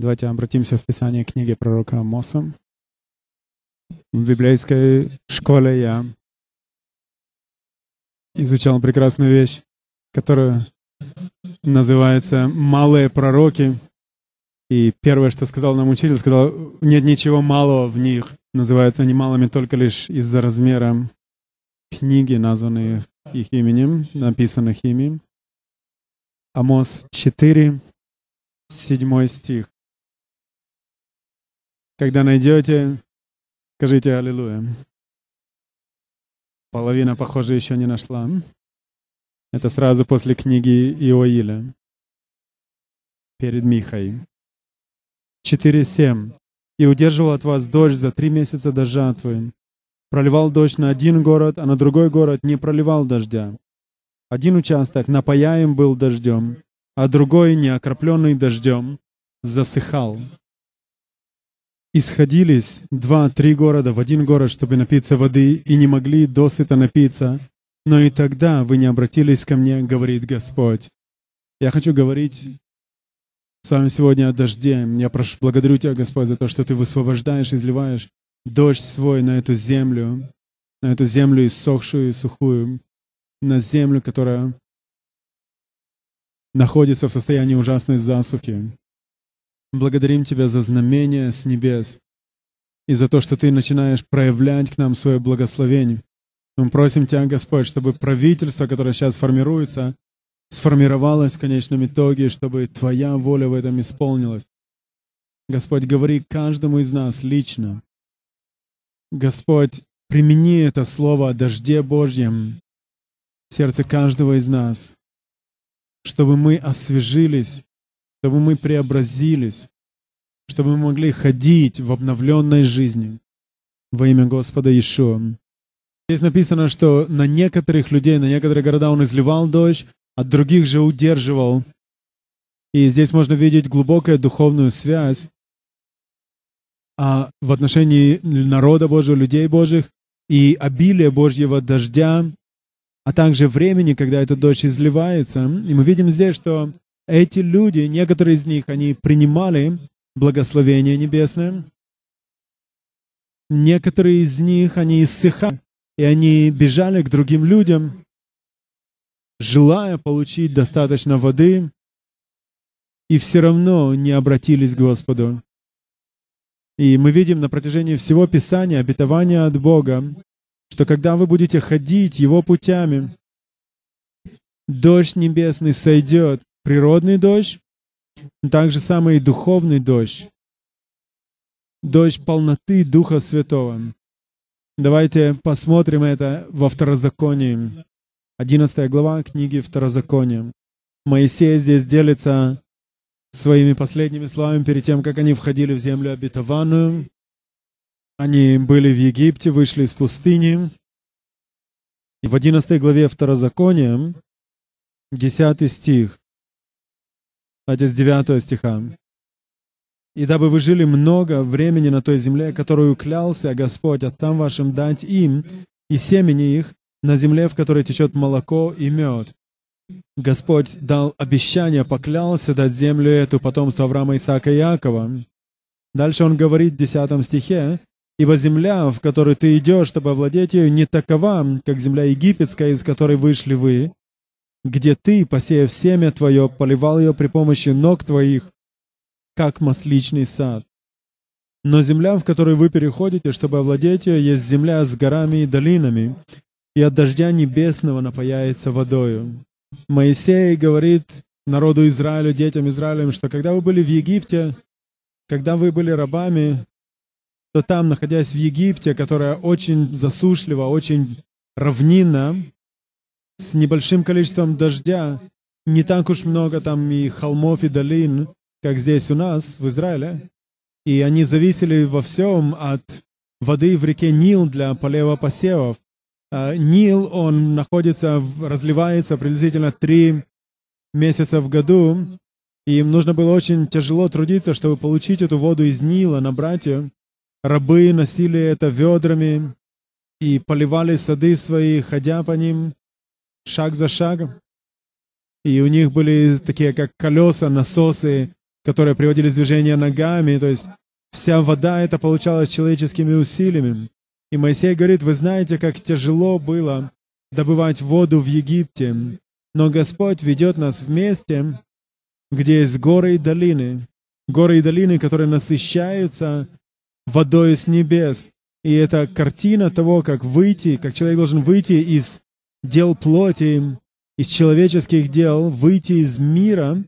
Давайте обратимся в Писание книги пророка Амоса. В библейской школе я изучал прекрасную вещь, которая называется «Малые пророки». И первое, что сказал нам учитель, сказал, нет ничего малого в них. Называются они малыми только лишь из-за размера книги, названные их именем, написанных ими. Амос 4, 7 стих. Когда найдете, скажите Аллилуйя. Половина, похоже, еще не нашла. Это сразу после книги Иоиля. Перед Михой. 4.7. «И удерживал от вас дождь за три месяца до жатвы. Проливал дождь на один город, а на другой город не проливал дождя. Один участок напаяем был дождем, а другой, не окропленный дождем, засыхал. Исходились два-три города в один город, чтобы напиться воды, и не могли досыта напиться. Но и тогда вы не обратились ко мне, говорит Господь. Я хочу говорить с вами сегодня о дожде. Я прошу, благодарю Тебя, Господь, за то, что Ты высвобождаешь, изливаешь дождь свой на эту землю, на эту землю иссохшую и сухую, на землю, которая находится в состоянии ужасной засухи. Благодарим Тебя за знамение с небес и за то, что Ты начинаешь проявлять к нам свое благословение. Мы просим Тебя, Господь, чтобы правительство, которое сейчас формируется, сформировалось в конечном итоге, чтобы Твоя воля в этом исполнилась. Господь, говори каждому из нас лично. Господь, примени это слово о дожде Божьем в сердце каждого из нас, чтобы мы освежились, чтобы мы преобразились, чтобы мы могли ходить в обновленной жизни во имя Господа Иешуа. Здесь написано, что на некоторых людей, на некоторые города он изливал дождь, от других же удерживал. И здесь можно видеть глубокую духовную связь а в отношении народа Божьего, людей Божьих и обилие Божьего дождя, а также времени, когда этот дождь изливается. И мы видим здесь, что эти люди, некоторые из них, они принимали благословение небесное. Некоторые из них, они иссыхали, и они бежали к другим людям, желая получить достаточно воды, и все равно не обратились к Господу. И мы видим на протяжении всего Писания обетование от Бога, что когда вы будете ходить Его путями, дождь небесный сойдет, природный дождь, так же самое и духовный дождь, дождь полноты Духа Святого. Давайте посмотрим это во Второзаконии. 11 глава книги Второзакония. Моисей здесь делится своими последними словами перед тем, как они входили в землю обетованную. Они были в Египте, вышли из пустыни. И в 11 главе Второзакония, 10 стих, кстати, с 9 стиха. «И дабы вы жили много времени на той земле, которую клялся Господь отцам вашим дать им и семени их, на земле, в которой течет молоко и мед». Господь дал обещание, поклялся дать землю эту потомству Авраама, Исаака и Якова. Дальше он говорит в 10 стихе, «Ибо земля, в которую ты идешь, чтобы овладеть ею, не такова, как земля египетская, из которой вышли вы, где ты, посеяв семя твое, поливал ее при помощи ног твоих, как масличный сад. Но земля, в которую вы переходите, чтобы овладеть ее, есть земля с горами и долинами, и от дождя небесного напаяется водою. Моисей говорит народу Израилю, детям Израилем, что когда вы были в Египте, когда вы были рабами, то там, находясь в Египте, которая очень засушлива, очень равнина, с небольшим количеством дождя, не так уж много там и холмов, и долин, как здесь у нас, в Израиле. И они зависели во всем от воды в реке Нил для полева посевов. А Нил, он находится, разливается приблизительно три месяца в году, и им нужно было очень тяжело трудиться, чтобы получить эту воду из Нила, набрать ее. Рабы носили это ведрами и поливали сады свои, ходя по ним шаг за шагом. И у них были такие, как колеса, насосы, которые приводились в движение ногами, то есть вся вода это получалась человеческими усилиями. И Моисей говорит, вы знаете, как тяжело было добывать воду в Египте, но Господь ведет нас вместе, где есть горы и долины, горы и долины, которые насыщаются водой с небес. И это картина того, как выйти, как человек должен выйти из дел плоти, из человеческих дел, выйти из мира,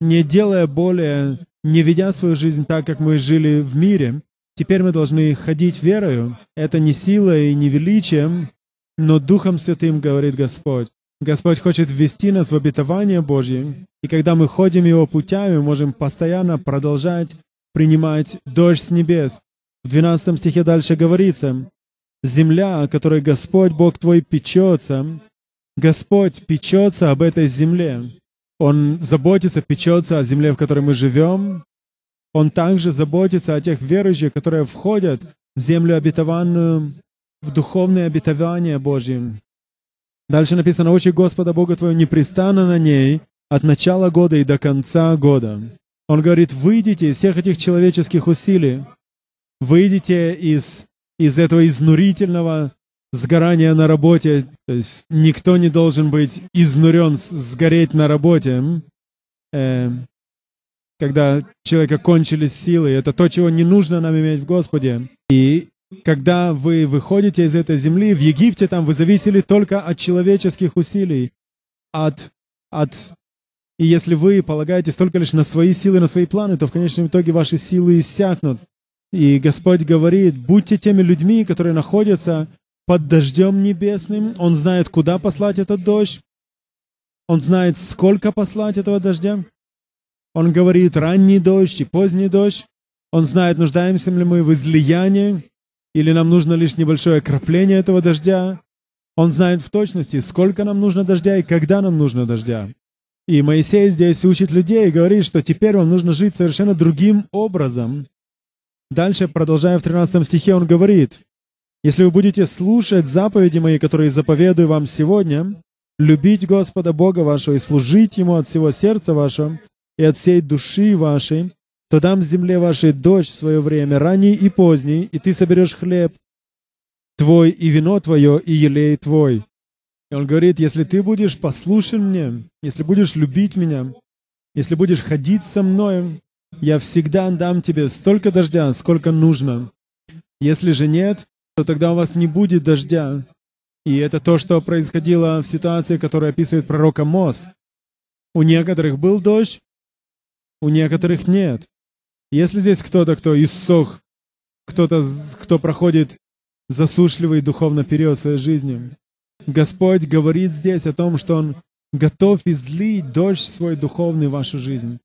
не делая более, не ведя свою жизнь так, как мы жили в мире. Теперь мы должны ходить верою. Это не сила и не величием, но Духом Святым, говорит Господь. Господь хочет ввести нас в обетование Божье, и когда мы ходим Его путями, можем постоянно продолжать принимать дождь с небес. В 12 стихе дальше говорится, «Земля, о которой Господь Бог твой печется, Господь печется об этой земле. Он заботится, печется о земле, в которой мы живем. Он также заботится о тех верующих, которые входят в землю обетованную, в духовное обетование Божье. Дальше написано, «Очи Господа Бога твоего непрестанно на ней от начала года и до конца года». Он говорит, выйдите из всех этих человеческих усилий, выйдите из, из этого изнурительного сгорания на работе. То есть никто не должен быть изнурен, сгореть на работе. Э, когда человека кончились силы, это то, чего не нужно нам иметь в Господе. И когда вы выходите из этой земли, в Египте там вы зависели только от человеческих усилий, от, от и если вы полагаетесь только лишь на свои силы, на свои планы, то в конечном итоге ваши силы иссякнут. И Господь говорит, будьте теми людьми, которые находятся под дождем небесным. Он знает, куда послать этот дождь. Он знает, сколько послать этого дождя. Он говорит, ранний дождь и поздний дождь. Он знает, нуждаемся ли мы в излиянии или нам нужно лишь небольшое окропление этого дождя. Он знает в точности, сколько нам нужно дождя и когда нам нужно дождя. И Моисей здесь учит людей и говорит, что теперь вам нужно жить совершенно другим образом. Дальше, продолжая в 13 стихе, он говорит, «Если вы будете слушать заповеди мои, которые заповедую вам сегодня, любить Господа Бога вашего и служить Ему от всего сердца вашего и от всей души вашей, то дам земле вашей дождь в свое время, ранний и поздний, и ты соберешь хлеб твой и вино твое, и елей твой. И он говорит, если ты будешь послушен мне, если будешь любить меня, если будешь ходить со мной, я всегда дам тебе столько дождя, сколько нужно. Если же нет, то тогда у вас не будет дождя. И это то, что происходило в ситуации, которую описывает пророк Амос. У некоторых был дождь, у некоторых нет. Если здесь кто-то, кто иссох, кто-то, кто проходит засушливый духовно период своей жизни, Господь говорит здесь о том, что Он готов излить дождь свой духовный в вашу жизнь.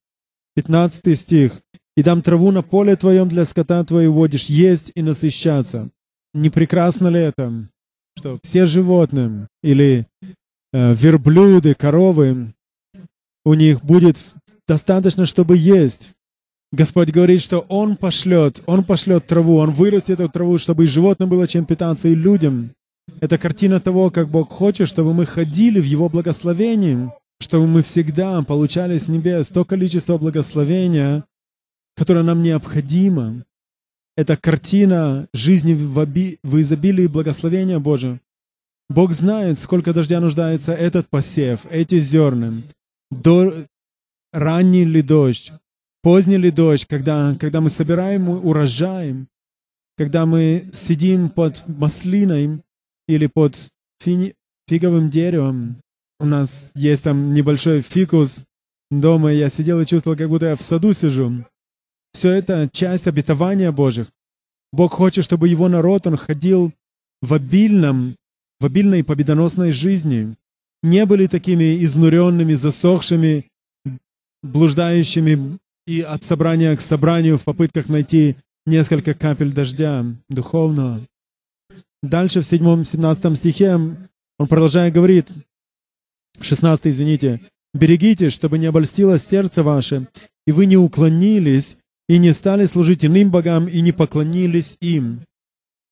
15 стих. «И дам траву на поле твоем для скота твоего водишь есть и насыщаться». Не прекрасно ли это? Что все животные или э, верблюды, коровы, у них будет достаточно, чтобы есть. Господь говорит, что Он пошлет, Он пошлет траву, Он вырастет эту траву, чтобы и животным было чем питаться, и людям. Это картина того, как Бог хочет, чтобы мы ходили в Его благословении, чтобы мы всегда получали с небес то количество благословения, которое нам необходимо. Это картина жизни в, оби... в изобилии благословения Божия. Бог знает, сколько дождя нуждается этот посев, эти зерна. До... Ранний ли дождь, Поздний ли дождь, когда, когда мы собираем урожай, когда мы сидим под маслиной или под фини, фиговым деревом, у нас есть там небольшой фикус дома, я сидел и чувствовал, как будто я в саду сижу. Все это часть обетования Божьих. Бог хочет, чтобы его народ, он ходил в обильном, в обильной победоносной жизни. Не были такими изнуренными, засохшими, блуждающими и от собрания к собранию в попытках найти несколько капель дождя духовного. Дальше в 7-17 стихе он продолжает говорит, 16, извините, «Берегитесь, чтобы не обольстилось сердце ваше, и вы не уклонились, и не стали служить иным богам, и не поклонились им.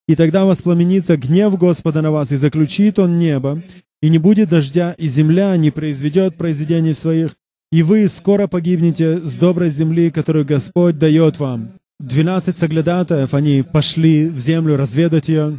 И тогда воспламенится гнев Господа на вас, и заключит Он небо, и не будет дождя, и земля не произведет произведений своих, и вы скоро погибнете с доброй земли, которую Господь дает вам. Двенадцать соглядатаев, они пошли в землю разведать ее.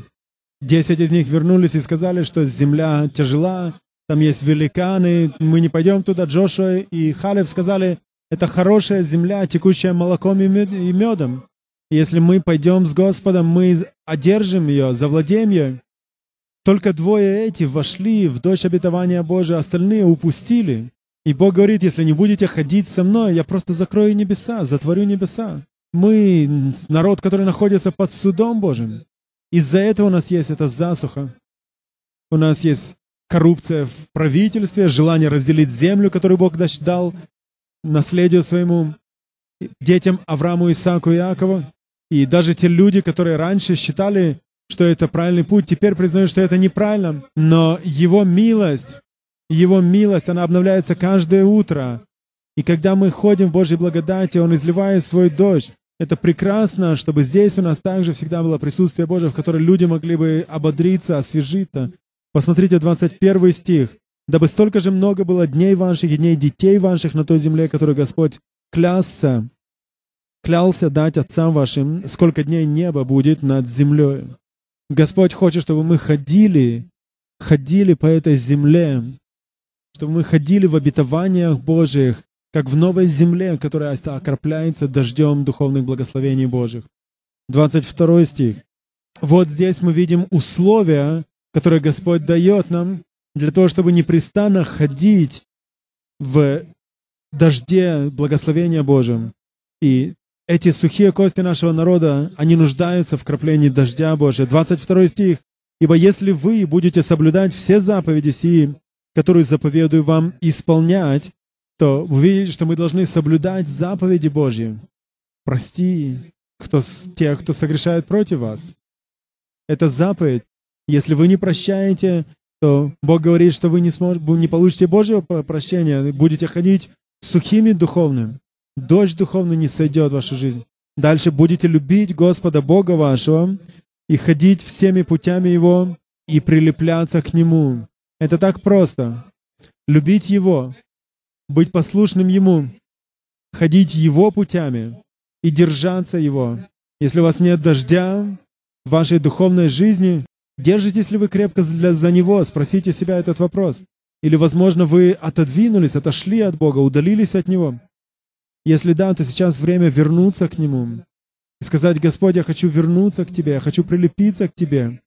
Десять из них вернулись и сказали, что земля тяжела, там есть великаны, мы не пойдем туда. Джошуа и Халев сказали, это хорошая земля, текущая молоком и медом. Если мы пойдем с Господом, мы одержим ее, завладеем ее. Только двое эти вошли в дочь обетования Божия, остальные упустили. И Бог говорит, если не будете ходить со мной, я просто закрою небеса, затворю небеса. Мы народ, который находится под судом Божьим. Из-за этого у нас есть эта засуха. У нас есть коррупция в правительстве, желание разделить землю, которую Бог дал наследию своему детям Аврааму, Исааку и Иакову. И даже те люди, которые раньше считали, что это правильный путь, теперь признают, что это неправильно. Но Его милость, Его милость, она обновляется каждое утро. И когда мы ходим в Божьей благодати, Он изливает свой дождь. Это прекрасно, чтобы здесь у нас также всегда было присутствие Божье, в которое люди могли бы ободриться, освежиться. Посмотрите 21 стих. «Дабы столько же много было дней ваших и дней детей ваших на той земле, которую Господь клялся, клялся дать отцам вашим, сколько дней неба будет над землей». Господь хочет, чтобы мы ходили, ходили по этой земле, чтобы мы ходили в обетованиях Божьих, как в новой земле, которая окропляется дождем духовных благословений Божьих. 22 стих. Вот здесь мы видим условия, которые Господь дает нам для того, чтобы непрестанно ходить в дожде благословения Божьем. И эти сухие кости нашего народа, они нуждаются в краплении дождя Божия. 22 стих. «Ибо если вы будете соблюдать все заповеди сии, которые заповедую вам исполнять, то вы видите, что мы должны соблюдать заповеди Божьи. Прости кто, тех, кто согрешает против вас. Это заповедь. Если вы не прощаете, то Бог говорит, что вы не, сможете, не получите Божьего прощения, будете ходить сухими духовным. Дождь духовный не сойдет в вашу жизнь. Дальше будете любить Господа Бога вашего и ходить всеми путями Его и прилепляться к Нему. Это так просто. Любить Его, быть послушным Ему, ходить Его путями и держаться Его. Если у вас нет дождя в вашей духовной жизни, держитесь ли вы крепко для, за Него? Спросите себя этот вопрос. Или, возможно, вы отодвинулись, отошли от Бога, удалились от Него. Если да, то сейчас время вернуться к Нему и сказать, Господь, я хочу вернуться к Тебе, я хочу прилепиться к Тебе.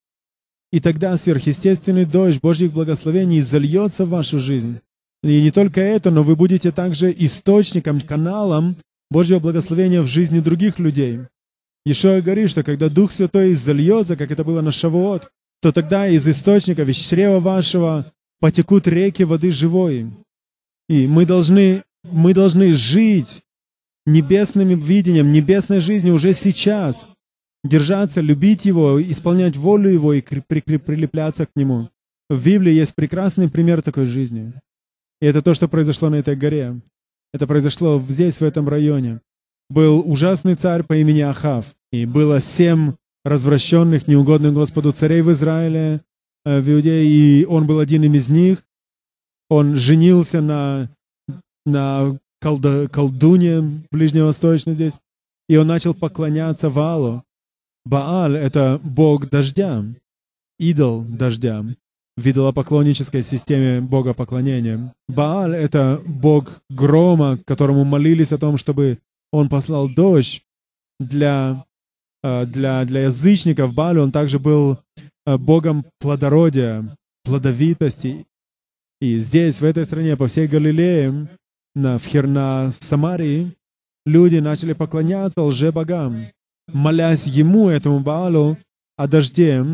И тогда сверхъестественный дождь Божьих благословений зальется в вашу жизнь. И не только это, но вы будете также источником, каналом Божьего благословения в жизни других людей. Ишуа говорит, что когда Дух Святой зальется, как это было на Шавуот, то тогда из источника, из чрева вашего потекут реки воды живой. И мы должны, мы должны жить небесным видением, небесной жизнью уже сейчас. Держаться, любить Его, исполнять волю Его и прилепляться к Нему. В Библии есть прекрасный пример такой жизни. И это то, что произошло на этой горе. Это произошло здесь, в этом районе. Был ужасный царь по имени Ахав. И было семь развращенных, неугодных Господу царей в Израиле, э, в Иудее, и он был один из них. Он женился на, на колда, колдуне ближневосточной здесь, и он начал поклоняться Ваалу. Бааль — это бог дождя, идол дождя в идолопоклоннической системе богопоклонения. Бааль — это бог грома, которому молились о том, чтобы он послал дождь для, для, для язычников. Бааль, он также был э, богом плодородия, плодовитости. И здесь, в этой стране, по всей Галилее, на, в, Херна, в Самарии, люди начали поклоняться лже-богам, молясь ему, этому Баалу, о дожде,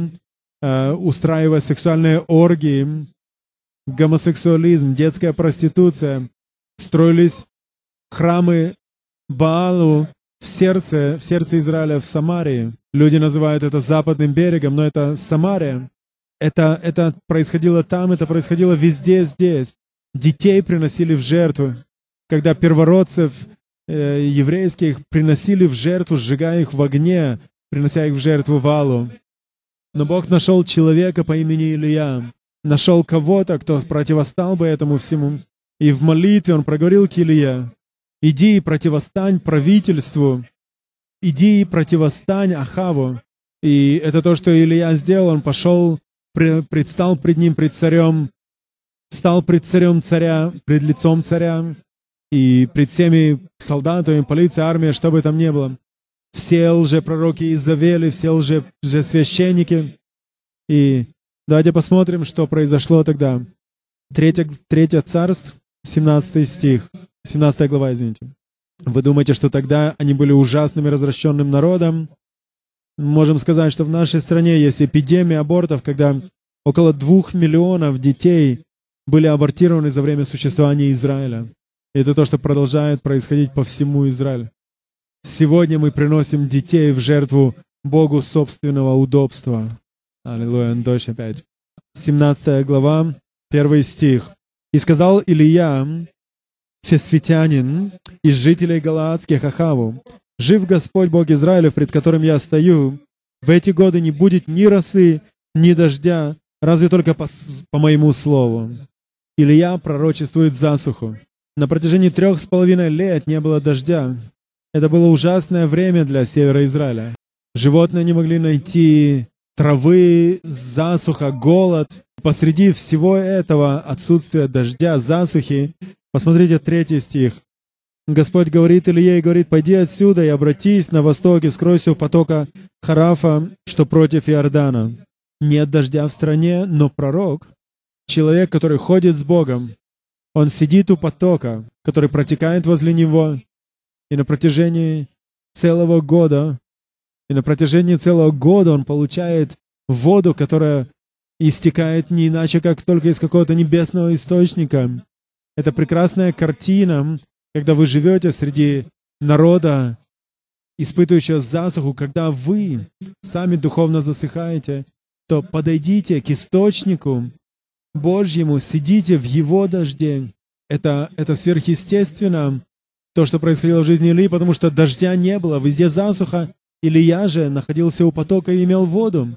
э, устраивая сексуальные оргии, гомосексуализм, детская проституция. Строились храмы Баалу в сердце, в сердце Израиля, в Самарии. Люди называют это западным берегом, но это Самария. Это, это происходило там, это происходило везде здесь. Детей приносили в жертву. Когда первородцев э, еврейских приносили в жертву, сжигая их в огне, принося их в жертву валу. Но Бог нашел человека по имени Илья, нашел кого-то, кто противостал бы этому всему, И в молитве он проговорил к Илье, «Иди и противостань правительству, иди и противостань Ахаву». И это то, что Илья сделал. Он пошел, предстал пред ним, пред царем, стал пред царем царя, пред лицом царя, и пред всеми солдатами, полицией, армией, что бы там ни было. Все лжепророки Изавели, все лже, лжесвященники. И давайте посмотрим, что произошло тогда. Третье, третье царство, 17 стих, 17 глава, извините. Вы думаете, что тогда они были ужасным и развращенным народом? Можем сказать, что в нашей стране есть эпидемия абортов, когда около двух миллионов детей были абортированы за время существования Израиля. И это то, что продолжает происходить по всему Израилю. Сегодня мы приносим детей в жертву Богу собственного удобства. Аллилуйя, дождь опять. 17 глава, первый стих. «И сказал Илья, фесфитянин, из жителей Галаадских Ахаву, «Жив Господь Бог Израилев, пред которым я стою, в эти годы не будет ни росы, ни дождя, разве только по, по моему слову». Илья пророчествует засуху. На протяжении трех с половиной лет не было дождя. Это было ужасное время для севера Израиля. Животные не могли найти травы, засуха, голод. Посреди всего этого отсутствия дождя, засухи, посмотрите третий стих. Господь говорит Илье и говорит, пойди отсюда и обратись на восток и скройся у потока Харафа, что против Иордана. Нет дождя в стране, но пророк, человек, который ходит с Богом, он сидит у потока, который протекает возле него, и на протяжении целого года, и на протяжении целого года он получает воду, которая истекает не иначе, как только из какого-то небесного источника. Это прекрасная картина, когда вы живете среди народа, испытывающего засуху, когда вы сами духовно засыхаете, то подойдите к источнику Божьему, сидите в Его дожде. Это, это сверхъестественно, то, что происходило в жизни Ильи, потому что дождя не было, везде засуха. Илья же находился у потока и имел воду.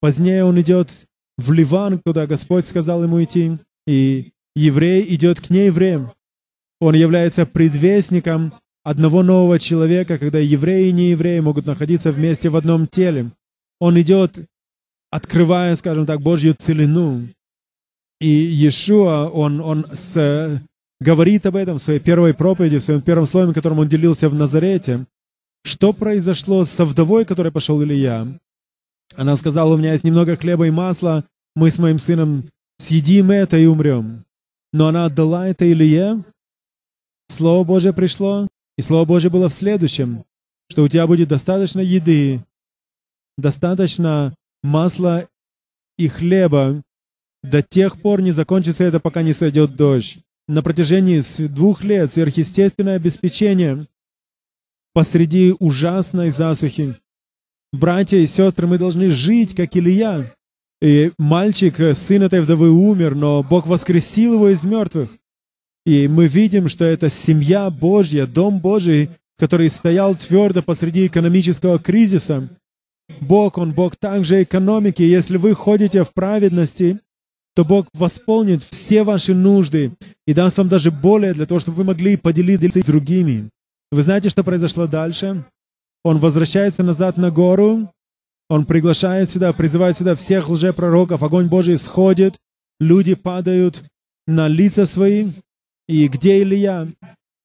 Позднее он идет в Ливан, куда Господь сказал ему идти, и еврей идет к неевреям. Он является предвестником одного нового человека, когда евреи и неевреи могут находиться вместе в одном теле. Он идет, открывая, скажем так, Божью целину. И Иешуа, он, он с, говорит об этом в своей первой проповеди, в своем первом слове, которым он делился в Назарете. Что произошло со вдовой, которой пошел Илья? Она сказала, у меня есть немного хлеба и масла, мы с моим сыном съедим это и умрем. Но она отдала это Илье. Слово Божье пришло, и Слово Божье было в следующем, что у тебя будет достаточно еды, достаточно масла и хлеба, до тех пор не закончится это, пока не сойдет дождь. На протяжении двух лет сверхъестественное обеспечение посреди ужасной засухи. Братья и сестры, мы должны жить, как Илья. И мальчик, сын этой вдовы, умер, но Бог воскресил его из мертвых. И мы видим, что это семья Божья, дом Божий, который стоял твердо посреди экономического кризиса. Бог, Он Бог также экономики. Если вы ходите в праведности, то Бог восполнит все ваши нужды и даст вам даже более для того, чтобы вы могли поделиться с другими. Вы знаете, что произошло дальше? Он возвращается назад на гору, он приглашает сюда, призывает сюда всех лжепророков, огонь Божий сходит, люди падают на лица свои. И где Илья?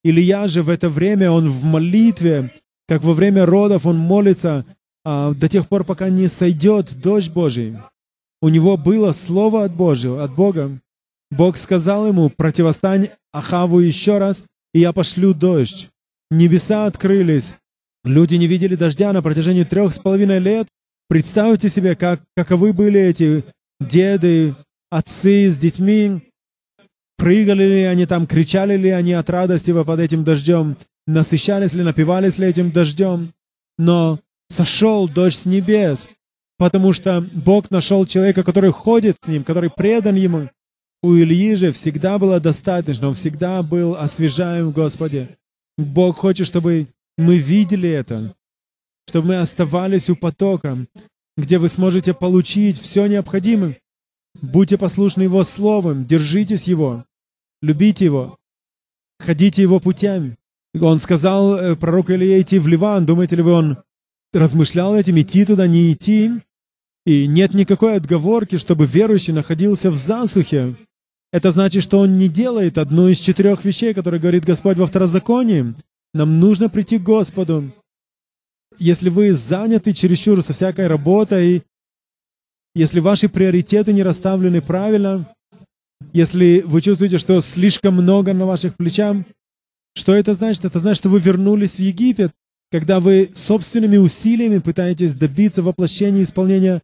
Илья же в это время, он в молитве, как во время родов, он молится а, до тех пор, пока не сойдет дождь Божий. У него было слово от Божьего, от Бога. Бог сказал ему, противостань Ахаву еще раз, и я пошлю дождь. Небеса открылись. Люди не видели дождя на протяжении трех с половиной лет. Представьте себе, как, каковы были эти деды, отцы с детьми. Прыгали ли они там, кричали ли они от радости под этим дождем, насыщались ли, напивались ли этим дождем. Но сошел дождь с небес, потому что Бог нашел человека, который ходит с ним, который предан ему. У Ильи же всегда было достаточно, он всегда был освежаем в Господе. Бог хочет, чтобы мы видели это, чтобы мы оставались у потока, где вы сможете получить все необходимое. Будьте послушны Его Словам, держитесь Его. любите Его, ходите Его путями. Он сказал э, пророку Илье идти в Ливан. Думаете ли вы, он размышлял этим, идти туда, не идти? И нет никакой отговорки, чтобы верующий находился в засухе. Это значит, что он не делает одну из четырех вещей, которые говорит Господь во второзаконии. Нам нужно прийти к Господу. Если вы заняты чересчур со всякой работой, если ваши приоритеты не расставлены правильно, если вы чувствуете, что слишком много на ваших плечах, что это значит? Это значит, что вы вернулись в Египет, когда вы собственными усилиями пытаетесь добиться воплощения исполнения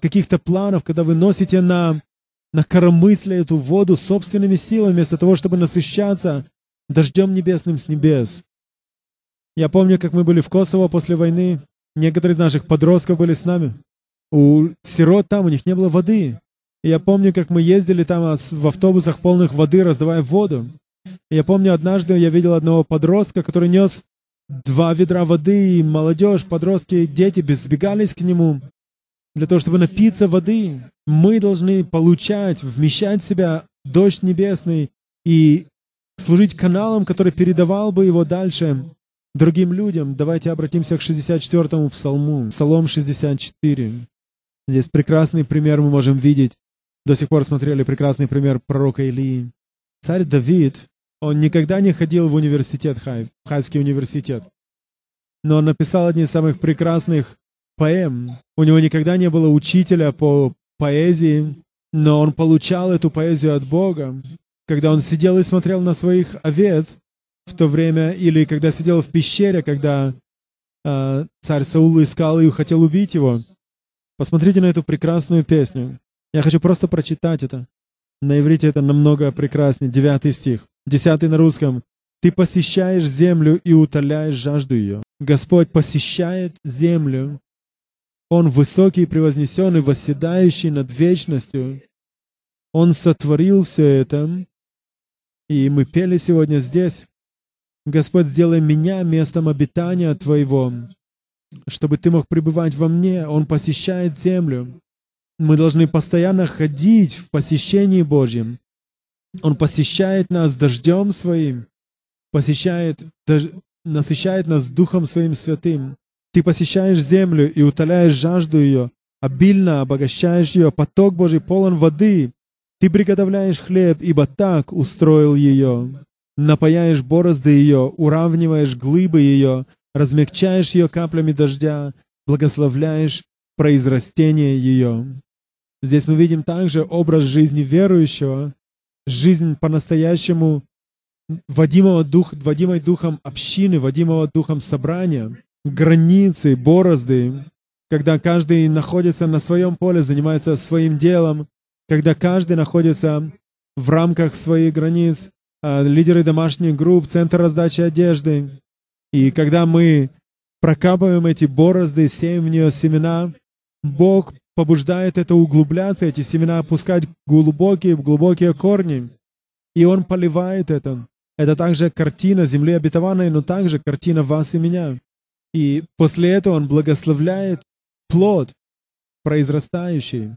каких-то планов, когда вы носите на, на коромысле эту воду собственными силами, вместо того, чтобы насыщаться дождем небесным с небес. Я помню, как мы были в Косово после войны. Некоторые из наших подростков были с нами. У сирот там, у них не было воды. И я помню, как мы ездили там а в автобусах полных воды, раздавая воду. И я помню, однажды я видел одного подростка, который нес два ведра воды, и молодежь, подростки, дети сбегались к нему для того, чтобы напиться воды. Мы должны получать, вмещать в себя дождь небесный и служить каналом, который передавал бы его дальше другим людям. Давайте обратимся к 64-му псалму, Псалом 64. Здесь прекрасный пример мы можем видеть. До сих пор смотрели прекрасный пример пророка Илии. Царь Давид, он никогда не ходил в университет Хайв, Хайвский университет. Но он написал одни из самых прекрасных поэм. У него никогда не было учителя по поэзии, но он получал эту поэзию от Бога. Когда он сидел и смотрел на своих овец в то время, или когда сидел в пещере, когда э, царь Саул искал и хотел убить его. Посмотрите на эту прекрасную песню. Я хочу просто прочитать это. На иврите это намного прекраснее. Девятый стих. Десятый на русском. «Ты посещаешь землю и утоляешь жажду ее». Господь посещает землю. Он высокий, превознесенный, восседающий над вечностью. Он сотворил все это. И мы пели сегодня здесь. Господь, сделай меня местом обитания Твоего, чтобы Ты мог пребывать во мне. Он посещает землю. Мы должны постоянно ходить в посещении Божьем. Он посещает нас дождем Своим, посещает, дож... насыщает нас Духом Своим Святым. Ты посещаешь землю и утоляешь жажду ее, обильно обогащаешь ее, поток Божий полон воды. Ты приготовляешь хлеб, ибо так устроил ее. Напаяешь борозды ее, уравниваешь глыбы ее, размягчаешь ее каплями дождя, благословляешь произрастение ее. Здесь мы видим также образ жизни верующего, жизнь по-настоящему водимого дух, водимой духом общины, водимого духом собрания, границы, борозды, когда каждый находится на своем поле, занимается своим делом, когда каждый находится в рамках своих границ, лидеры домашних групп, центр раздачи одежды. И когда мы прокапываем эти борозды, сеем в нее семена, Бог побуждает это углубляться, эти семена опускать глубокие, глубокие корни. И Он поливает это. Это также картина земли обетованной, но также картина вас и меня. И после этого Он благословляет плод, произрастающий.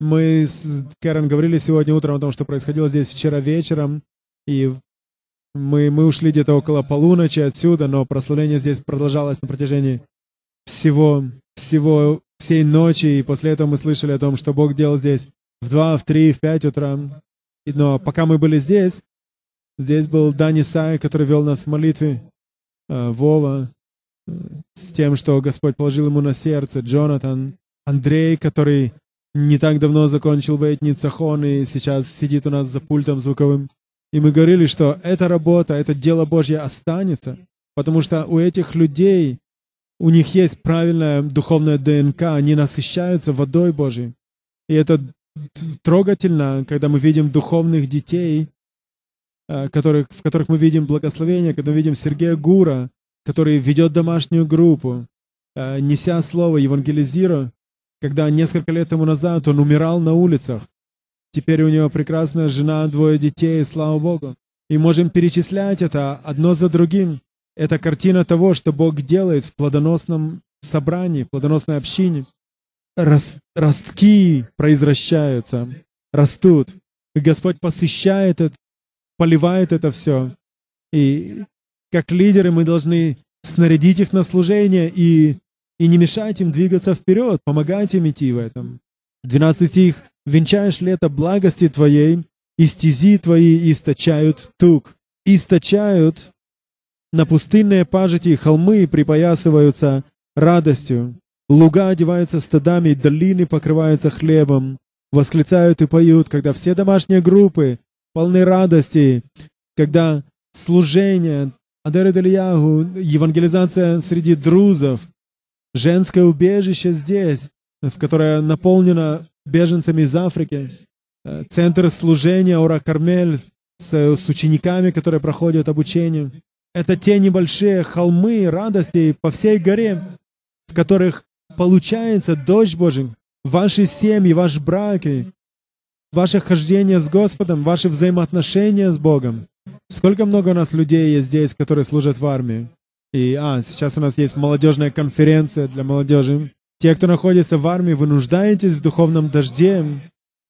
Мы с Кэрон говорили сегодня утром о том, что происходило здесь вчера вечером, и мы, мы ушли где-то около полуночи отсюда, но прославление здесь продолжалось на протяжении всего, всего всей ночи, и после этого мы слышали о том, что Бог делал здесь в два, в три, в пять утра. Но пока мы были здесь, здесь был Дани Сай, который вел нас в молитве, э, Вова, э, с тем, что Господь положил ему на сердце, Джонатан, Андрей, который не так давно закончил Бейт Ницахон и сейчас сидит у нас за пультом звуковым. И мы говорили, что эта работа, это дело Божье останется, потому что у этих людей у них есть правильная духовная ДНК, они насыщаются водой Божьей. И это трогательно, когда мы видим духовных детей, э, которых, в которых мы видим благословение, когда мы видим Сергея Гура, который ведет домашнюю группу, э, неся слово, евангелизируя, когда несколько лет тому назад он умирал на улицах. Теперь у него прекрасная жена, двое детей, слава Богу. И можем перечислять это одно за другим. Это картина того, что Бог делает в плодоносном собрании, в плодоносной общине. Рос, ростки произвращаются, растут. И Господь посещает это, поливает это все. И как лидеры мы должны снарядить их на служение и, и не мешать им двигаться вперед, помогать им идти в этом. 12 стих. «Венчаешь лето благости Твоей, и стези Твои источают тук». Источают на пустынные пажити холмы припоясываются радостью. Луга одеваются стадами, долины покрываются хлебом. Восклицают и поют, когда все домашние группы полны радости, когда служение, Адерет Ильягу, евангелизация среди друзов, женское убежище здесь, в которое наполнено беженцами из Африки, э, центр служения Ора Кармель с, с учениками, которые проходят обучение. Это те небольшие холмы радости по всей горе, в которых получается дождь Божий. Ваши семьи, ваши браки, ваше хождение с Господом, ваши взаимоотношения с Богом. Сколько много у нас людей есть здесь, которые служат в армии. И, а, сейчас у нас есть молодежная конференция для молодежи. Те, кто находится в армии, вы нуждаетесь в духовном дожде.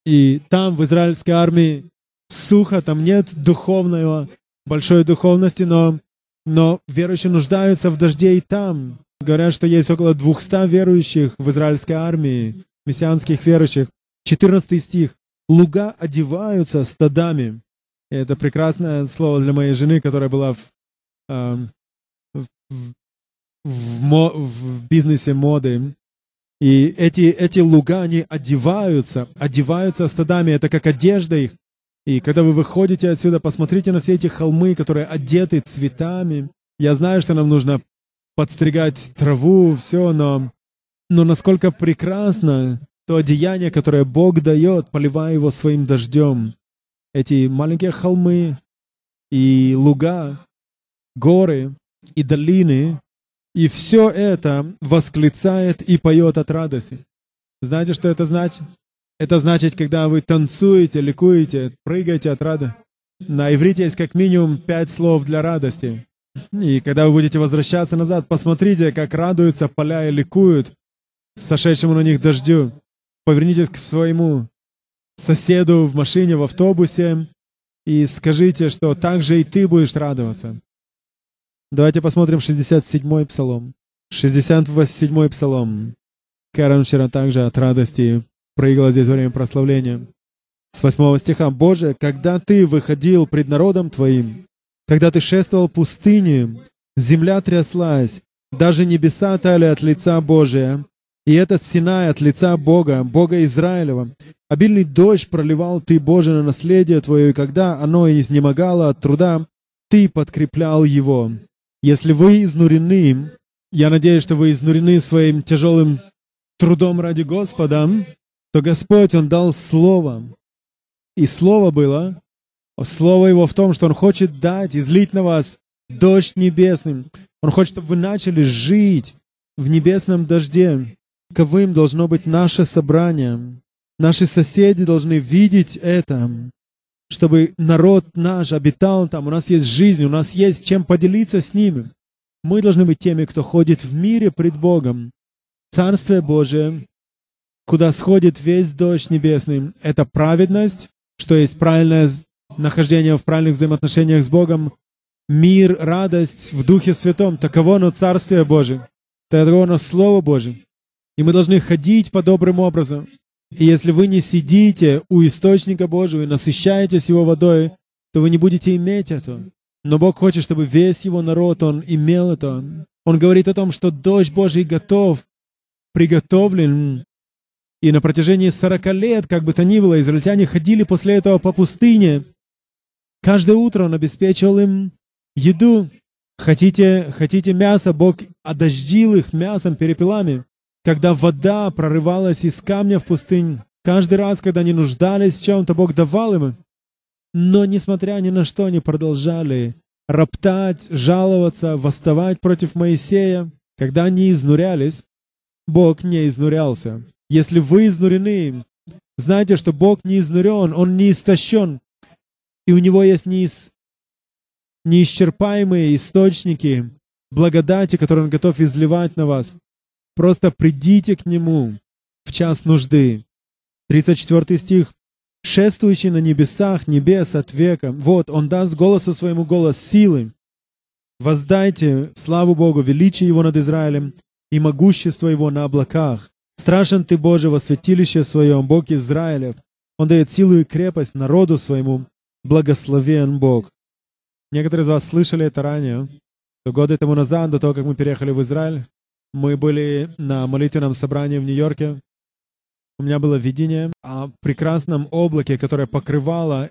И там, в израильской армии, сухо, там нет духовного, большой духовности, но, но верующие нуждаются в дожде и там. Говорят, что есть около 200 верующих в израильской армии, мессианских верующих. 14 стих. «Луга одеваются стадами». И это прекрасное слово для моей жены, которая была в, э, в, мо, в бизнесе моды. И эти, эти луга, они одеваются, одеваются стадами, это как одежда их. И когда вы выходите отсюда, посмотрите на все эти холмы, которые одеты цветами. Я знаю, что нам нужно подстригать траву, все, но, но насколько прекрасно то одеяние, которое Бог дает, поливая его своим дождем эти маленькие холмы и луга, горы и долины, и все это восклицает и поет от радости. Знаете, что это значит? Это значит, когда вы танцуете, ликуете, прыгаете от радости. На иврите есть как минимум пять слов для радости. И когда вы будете возвращаться назад, посмотрите, как радуются поля и ликуют сошедшему на них дождю. Повернитесь к своему соседу в машине, в автобусе и скажите, что так же и ты будешь радоваться. Давайте посмотрим 67-й псалом. 67-й псалом. Карен вчера также от радости прыгала здесь время прославления. С 8 стиха. «Боже, когда Ты выходил пред народом Твоим, когда Ты шествовал пустыне, земля тряслась, даже небеса тали от лица Божия, и этот Синай от лица Бога, Бога Израилева. Обильный дождь проливал Ты, Боже, на наследие Твое, и когда оно изнемогало от труда, Ты подкреплял его. Если вы изнурены, я надеюсь, что вы изнурены своим тяжелым трудом ради Господа, то Господь, Он дал Слово. И Слово было, Слово Его в том, что Он хочет дать, излить на вас дождь небесным. Он хочет, чтобы вы начали жить в небесном дожде. Каковым должно быть наше собрание. Наши соседи должны видеть это, чтобы народ наш обитал там, у нас есть жизнь, у нас есть чем поделиться с ними. Мы должны быть теми, кто ходит в мире пред Богом. Царствие Божие, куда сходит весь дождь небесный, это праведность, что есть правильное нахождение в правильных взаимоотношениях с Богом, мир, радость в Духе Святом. Таково оно Царствие Божие. Таково оно Слово Божие. И мы должны ходить по добрым образом. И если вы не сидите у источника Божьего и насыщаетесь Его водой, то вы не будете иметь это. Но Бог хочет, чтобы весь Его народ, Он имел это. Он говорит о том, что дождь Божий готов, приготовлен. И на протяжении 40 лет, как бы то ни было, израильтяне ходили после этого по пустыне. Каждое утро Он обеспечивал им еду. Хотите, хотите мясо, Бог одождил их мясом, перепелами когда вода прорывалась из камня в пустынь, каждый раз, когда они нуждались в чем-то, Бог давал им. Но, несмотря ни на что, они продолжали роптать, жаловаться, восставать против Моисея. Когда они изнурялись, Бог не изнурялся. Если вы изнурены, знайте, что Бог не изнурен, Он не истощен. И у Него есть неис... неисчерпаемые источники благодати, которые Он готов изливать на вас. Просто придите к Нему в час нужды. 34 стих. шествующий на небесах, небес от века. Вот, Он даст голосу своему голос силы. Воздайте славу Богу, величие Его над Израилем и могущество Его на облаках. Страшен Ты, Боже, во святилище Своем, Бог Израилев. Он дает силу и крепость народу Своему. Благословен Бог. Некоторые из вас слышали это ранее. Годы тому назад, до того, как мы переехали в Израиль, мы были на молитвенном собрании в Нью-Йорке. У меня было видение о прекрасном облаке, которое покрывало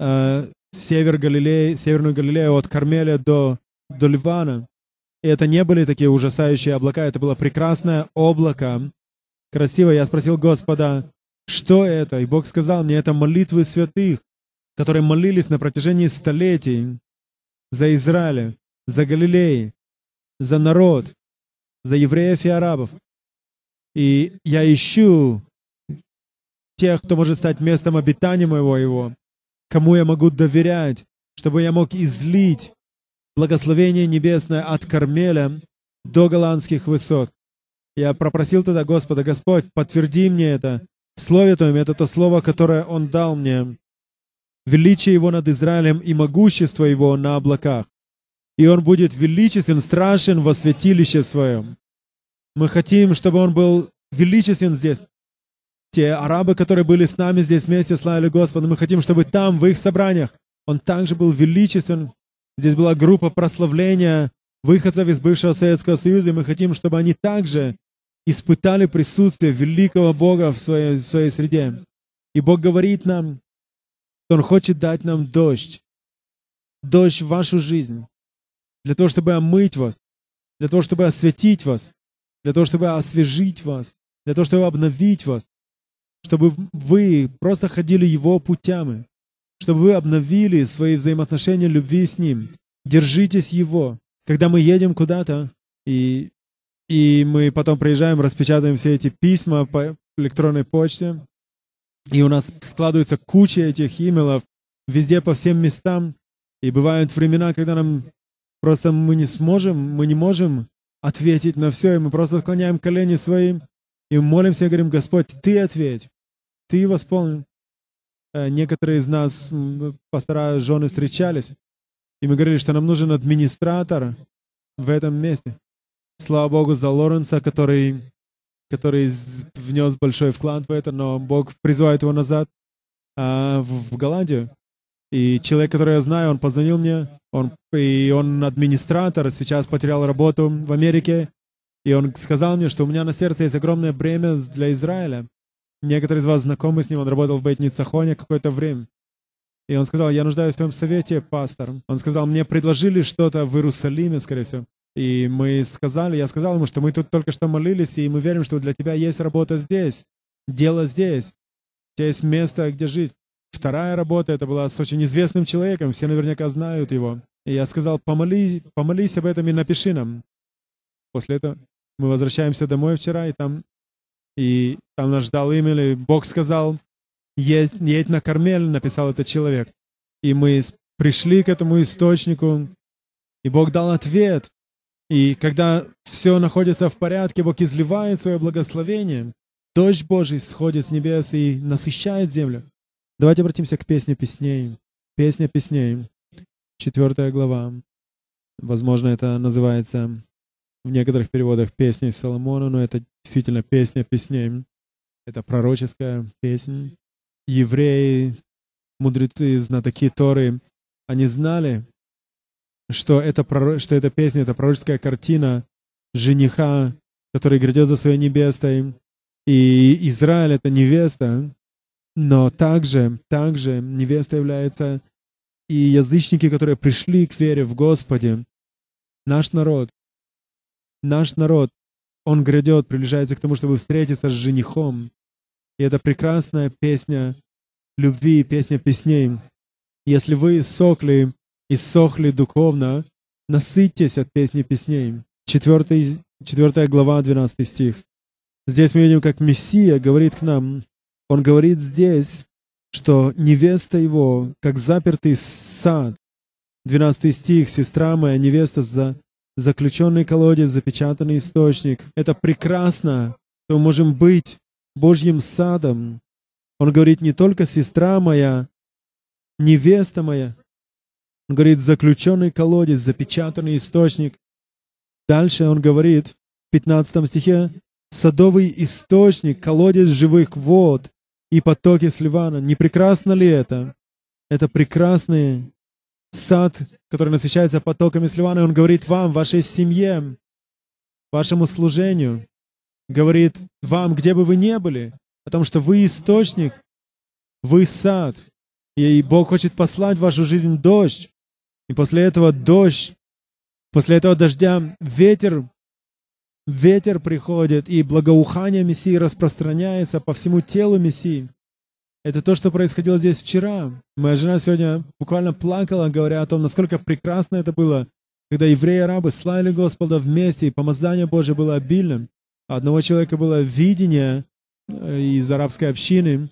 э, север Галилеи, северную Галилею от Кармеля до, до Ливана. И это не были такие ужасающие облака, это было прекрасное облако. Красиво. Я спросил Господа, что это? И Бог сказал мне, это молитвы святых, которые молились на протяжении столетий за Израиль, за Галилей, за народ, за евреев и арабов. И я ищу тех, кто может стать местом обитания моего его, кому я могу доверять, чтобы я мог излить благословение небесное от Кармеля до голландских высот. Я попросил тогда Господа, Господь, подтверди мне это. Слове Твоем это то слово, которое Он дал мне. Величие Его над Израилем и могущество Его на облаках. И Он будет величествен, страшен во святилище Своем. Мы хотим, чтобы Он был величествен здесь. Те арабы, которые были с нами здесь вместе, славили Господа, мы хотим, чтобы там, в их собраниях, Он также был величествен. Здесь была группа прославления выходцев из бывшего Советского Союза, и мы хотим, чтобы они также испытали присутствие великого Бога в своей, в своей среде. И Бог говорит нам, что Он хочет дать нам дождь. Дождь в вашу жизнь. Для того, чтобы омыть вас. Для того, чтобы осветить вас для того, чтобы освежить вас, для того, чтобы обновить вас, чтобы вы просто ходили Его путями, чтобы вы обновили свои взаимоотношения любви с Ним. Держитесь Его. Когда мы едем куда-то, и, и мы потом приезжаем, распечатаем все эти письма по электронной почте, и у нас складывается куча этих имейлов везде по всем местам, и бывают времена, когда нам просто мы не сможем, мы не можем ответить на все, и мы просто склоняем колени свои и молимся и говорим, Господь, Ты ответь, Ты восполни. Э, некоторые из нас, пастора, жены встречались, и мы говорили, что нам нужен администратор в этом месте. Слава Богу за Лоренса, который, который внес большой вклад в это, но Бог призывает его назад а, в, в Голландию. И человек, который я знаю, он позвонил мне, он, и он администратор, сейчас потерял работу в Америке, и он сказал мне, что у меня на сердце есть огромное бремя для Израиля. Некоторые из вас знакомы с ним, он работал в Бейт-Ницахоне какое-то время. И он сказал, я нуждаюсь в твоем совете, пастор. Он сказал, мне предложили что-то в Иерусалиме, скорее всего. И мы сказали, я сказал ему, что мы тут только что молились, и мы верим, что для тебя есть работа здесь, дело здесь. У тебя есть место, где жить. Вторая работа, это была с очень известным человеком, все наверняка знают его. И я сказал, помолись, помолись об этом и напиши нам. После этого мы возвращаемся домой вчера, и там, и там нас ждал имя, и Бог сказал, едь, едь на Кармель, написал этот человек. И мы пришли к этому источнику, и Бог дал ответ. И когда все находится в порядке, Бог изливает свое благословение. Дождь Божий сходит с небес и насыщает землю. Давайте обратимся к песне песней. Песня песней. Четвертая глава. Возможно, это называется в некоторых переводах песней Соломона, но это действительно песня песней. Это пророческая песня. Евреи, мудрецы, знатоки Торы, они знали, что это, что эта песня — это пророческая картина жениха, который грядет за своей невестой. И Израиль — это невеста, но также, также невеста является и язычники, которые пришли к вере в Господе. Наш народ, наш народ, он грядет, приближается к тому, чтобы встретиться с женихом. И это прекрасная песня любви, песня песней. Если вы сохли и сохли духовно, насытьтесь от песни песней. Четвертый, четвертая глава, 12 стих. Здесь мы видим, как Мессия говорит к нам, он говорит здесь, что невеста его, как запертый сад. 12 стих, сестра моя, невеста за заключенный колодец, запечатанный источник. Это прекрасно, что мы можем быть Божьим садом. Он говорит, не только сестра моя, невеста моя. Он говорит, заключенный колодец, запечатанный источник. Дальше он говорит в 15 стихе, садовый источник, колодец живых вод и потоки с Ливана. Не прекрасно ли это? Это прекрасный сад, который насыщается потоками с Ливана. И он говорит вам, вашей семье, вашему служению, говорит вам, где бы вы ни были, потому что вы источник, вы сад. И Бог хочет послать в вашу жизнь дождь. И после этого дождь, после этого дождя ветер, ветер приходит, и благоухание Мессии распространяется по всему телу Мессии. Это то, что происходило здесь вчера. Моя жена сегодня буквально плакала, говоря о том, насколько прекрасно это было, когда евреи и арабы славили Господа вместе, и помазание Божье было обильным. Одного человека было видение э, из арабской общины,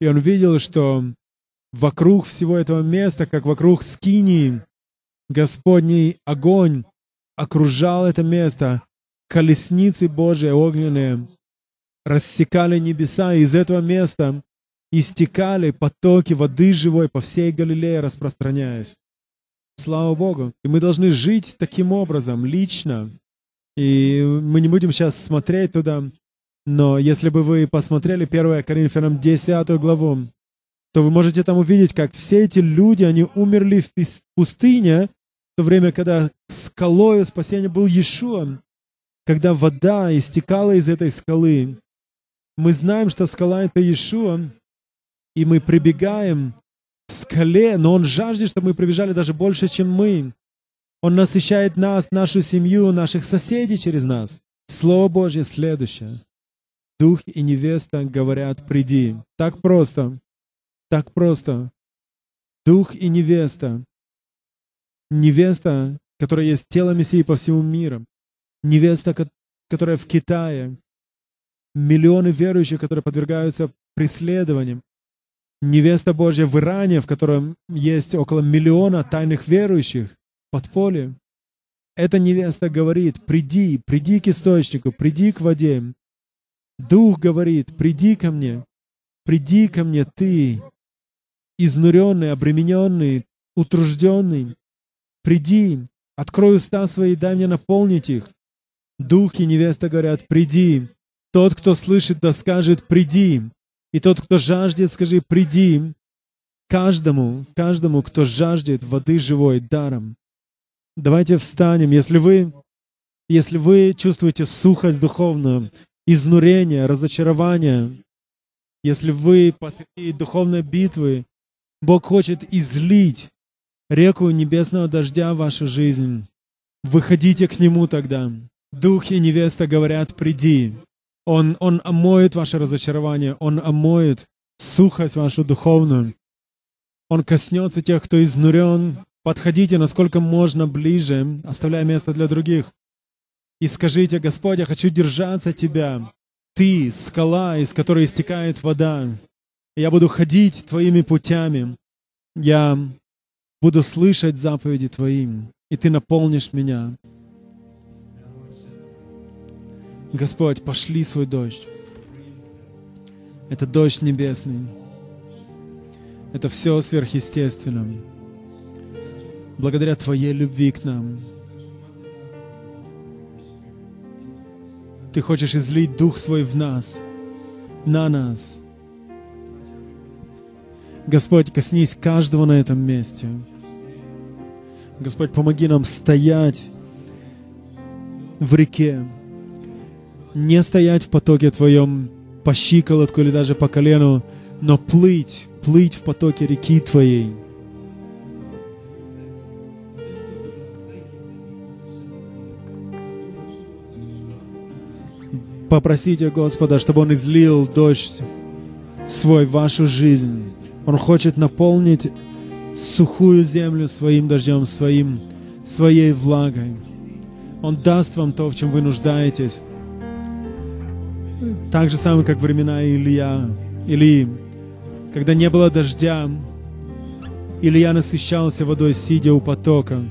и он видел, что вокруг всего этого места, как вокруг скинии, Господний огонь окружал это место, колесницы Божьи огненные рассекали небеса, и из этого места истекали потоки воды живой по всей Галилее, распространяясь. Слава Богу. И мы должны жить таким образом, лично. И мы не будем сейчас смотреть туда, но если бы вы посмотрели 1 Коринфянам 10 главу, то вы можете там увидеть, как все эти люди, они умерли в пустыне, в то время, когда скалой спасения был Иешуа, когда вода истекала из этой скалы. Мы знаем, что скала — это Иешуа, и мы прибегаем к скале, но Он жаждет, чтобы мы прибежали даже больше, чем мы. Он насыщает нас, нашу семью, наших соседей через нас. Слово Божье следующее. Дух и невеста говорят, приди. Так просто. Так просто. Дух и невеста. Невеста, которая есть тело Мессии по всему миру. Невеста, которая в Китае. Миллионы верующих, которые подвергаются преследованиям. Невеста Божья в Иране, в котором есть около миллиона тайных верующих, подполье. Эта невеста говорит, приди, приди к источнику, приди к воде. Дух говорит, приди ко мне, приди ко мне ты, изнуренный, обремененный, утружденный, приди, открой уста свои, дай мне наполнить их. Дух и невеста говорят, приди. Тот, кто слышит, да скажет, приди. И тот, кто жаждет, скажи, приди. Каждому, каждому, кто жаждет воды живой, даром. Давайте встанем. Если вы, если вы чувствуете сухость духовную, изнурение, разочарование, если вы посреди духовной битвы, Бог хочет излить реку небесного дождя в вашу жизнь. Выходите к Нему тогда. Дух и невеста говорят, приди. Он, он омоет ваше разочарование, Он омоет сухость вашу духовную. Он коснется тех, кто изнурен. Подходите, насколько можно ближе, оставляя место для других. И скажите, Господь, я хочу держаться Тебя. Ты — скала, из которой истекает вода. Я буду ходить Твоими путями. Я буду слышать заповеди Твои, и Ты наполнишь меня. Господь, пошли свой дождь. Это дождь небесный. Это все сверхъестественно. Благодаря Твоей любви к нам. Ты хочешь излить Дух Свой в нас, на нас. Господь, коснись каждого на этом месте. Господь, помоги нам стоять в реке, не стоять в потоке Твоем по щиколотку или даже по колену, но плыть, плыть в потоке реки Твоей. Попросите Господа, чтобы Он излил дождь свой в вашу жизнь. Он хочет наполнить сухую землю своим дождем, своим, своей влагой. Он даст вам то, в чем вы нуждаетесь. Так же самое, как времена Илья, Или когда не было дождя, Илья насыщался водой, сидя у потока,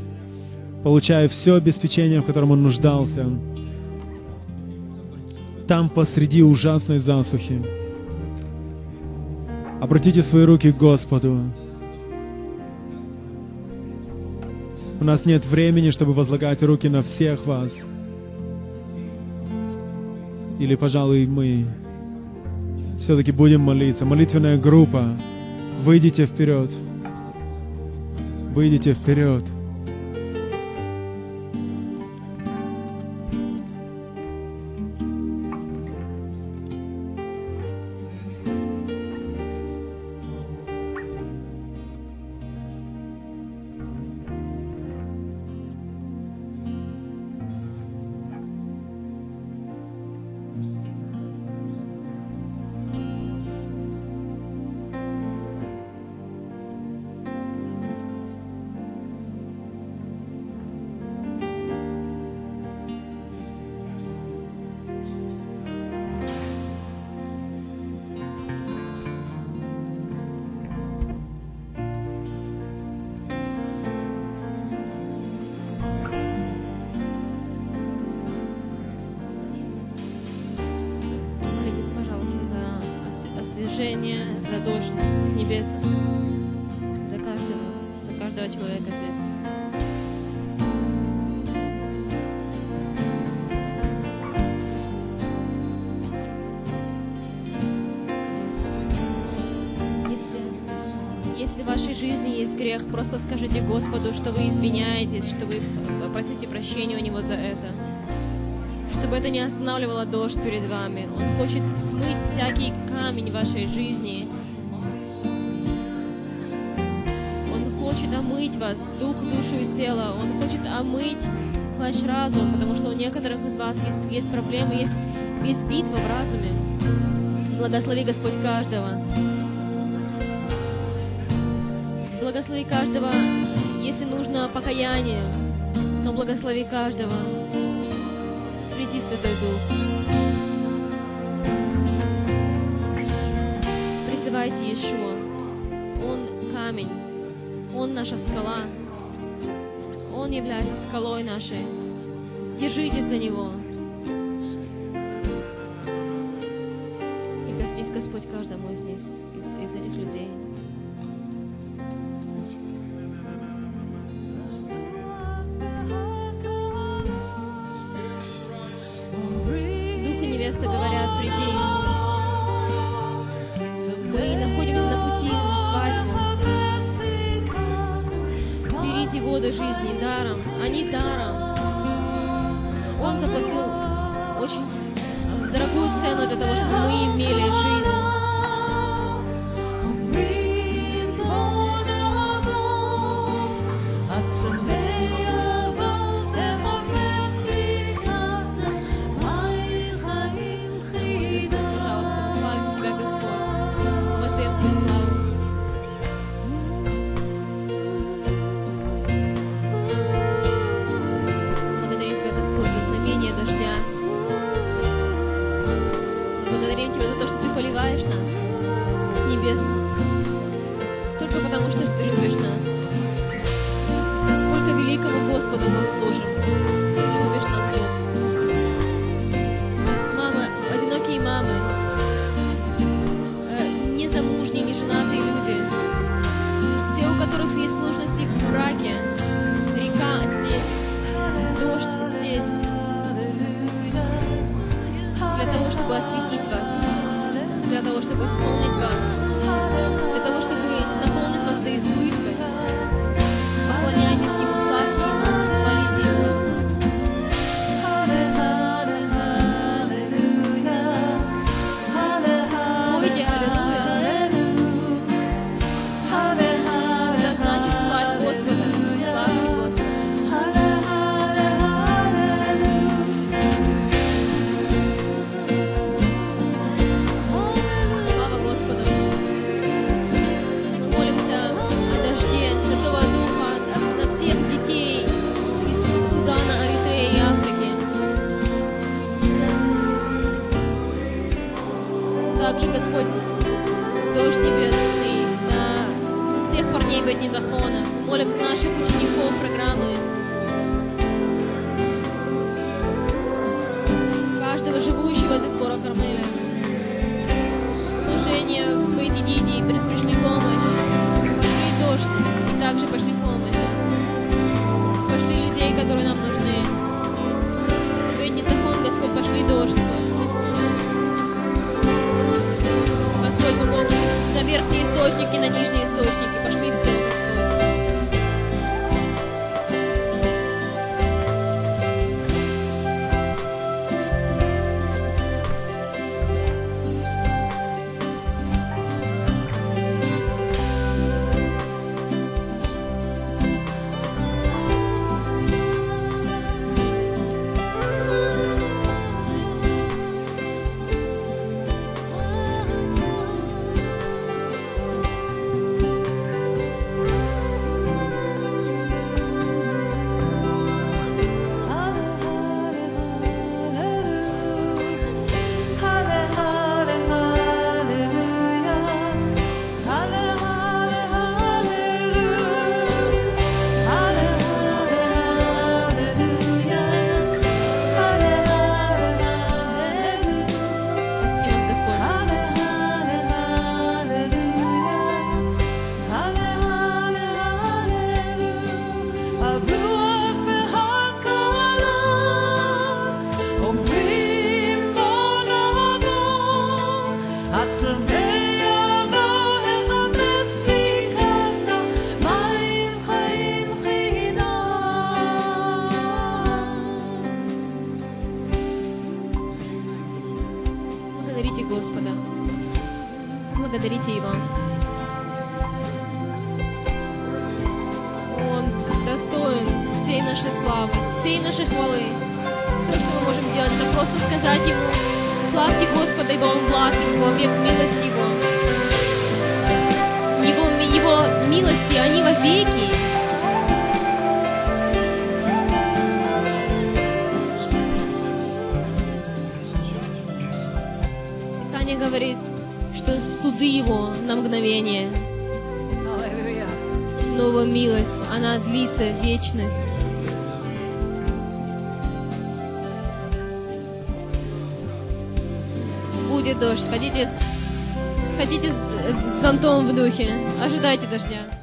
получая все обеспечение, в котором он нуждался. Там посреди ужасной засухи Обратите свои руки к Господу. У нас нет времени, чтобы возлагать руки на всех вас. Или, пожалуй, мы все-таки будем молиться. Молитвенная группа. Выйдите вперед. Выйдите вперед. Дождь с небес, за каждого, за каждого человека здесь. Если, в вашей жизни есть грех, просто скажите Господу, что вы извиняетесь, что вы просите прощения у Него за это чтобы это не останавливало дождь перед вами. Он хочет смыть всякий камень вашей жизни. Омыть вас, дух, душу и тело. Он хочет омыть ваш разум, потому что у некоторых из вас есть, есть проблемы, есть, есть битва в разуме. Благослови Господь каждого. Благослови каждого, если нужно покаяние, но благослови каждого. Приди, Святой Дух. Призывайте Иешуа. Он камень. Он наша скала. Он является скалой нашей. Держитесь за Него. Дождя. Мы благодарим Тебя за то, что Ты поливаешь нас с небес. Только потому, что Ты любишь нас. Насколько великому Господу мы служим. Ты любишь нас, Бог. Мамы, одинокие мамы, э, незамужние, неженатые люди, те, у которых есть сложности в браке, река здесь, дождь здесь, того, чтобы осветить вас, для того, чтобы исполнить вас, для того, чтобы наполнить вас до избытка. дождь небесный на всех парней в дни захона. молимся наших учеников программы. Каждого живущего здесь вора кормили, Служение в эти дни и пришли помощь. Пошли дождь и также пошли верхние источники, на нижние источники. будет дождь. Ходите с, ходите с, с зонтом в духе. Ожидайте дождя.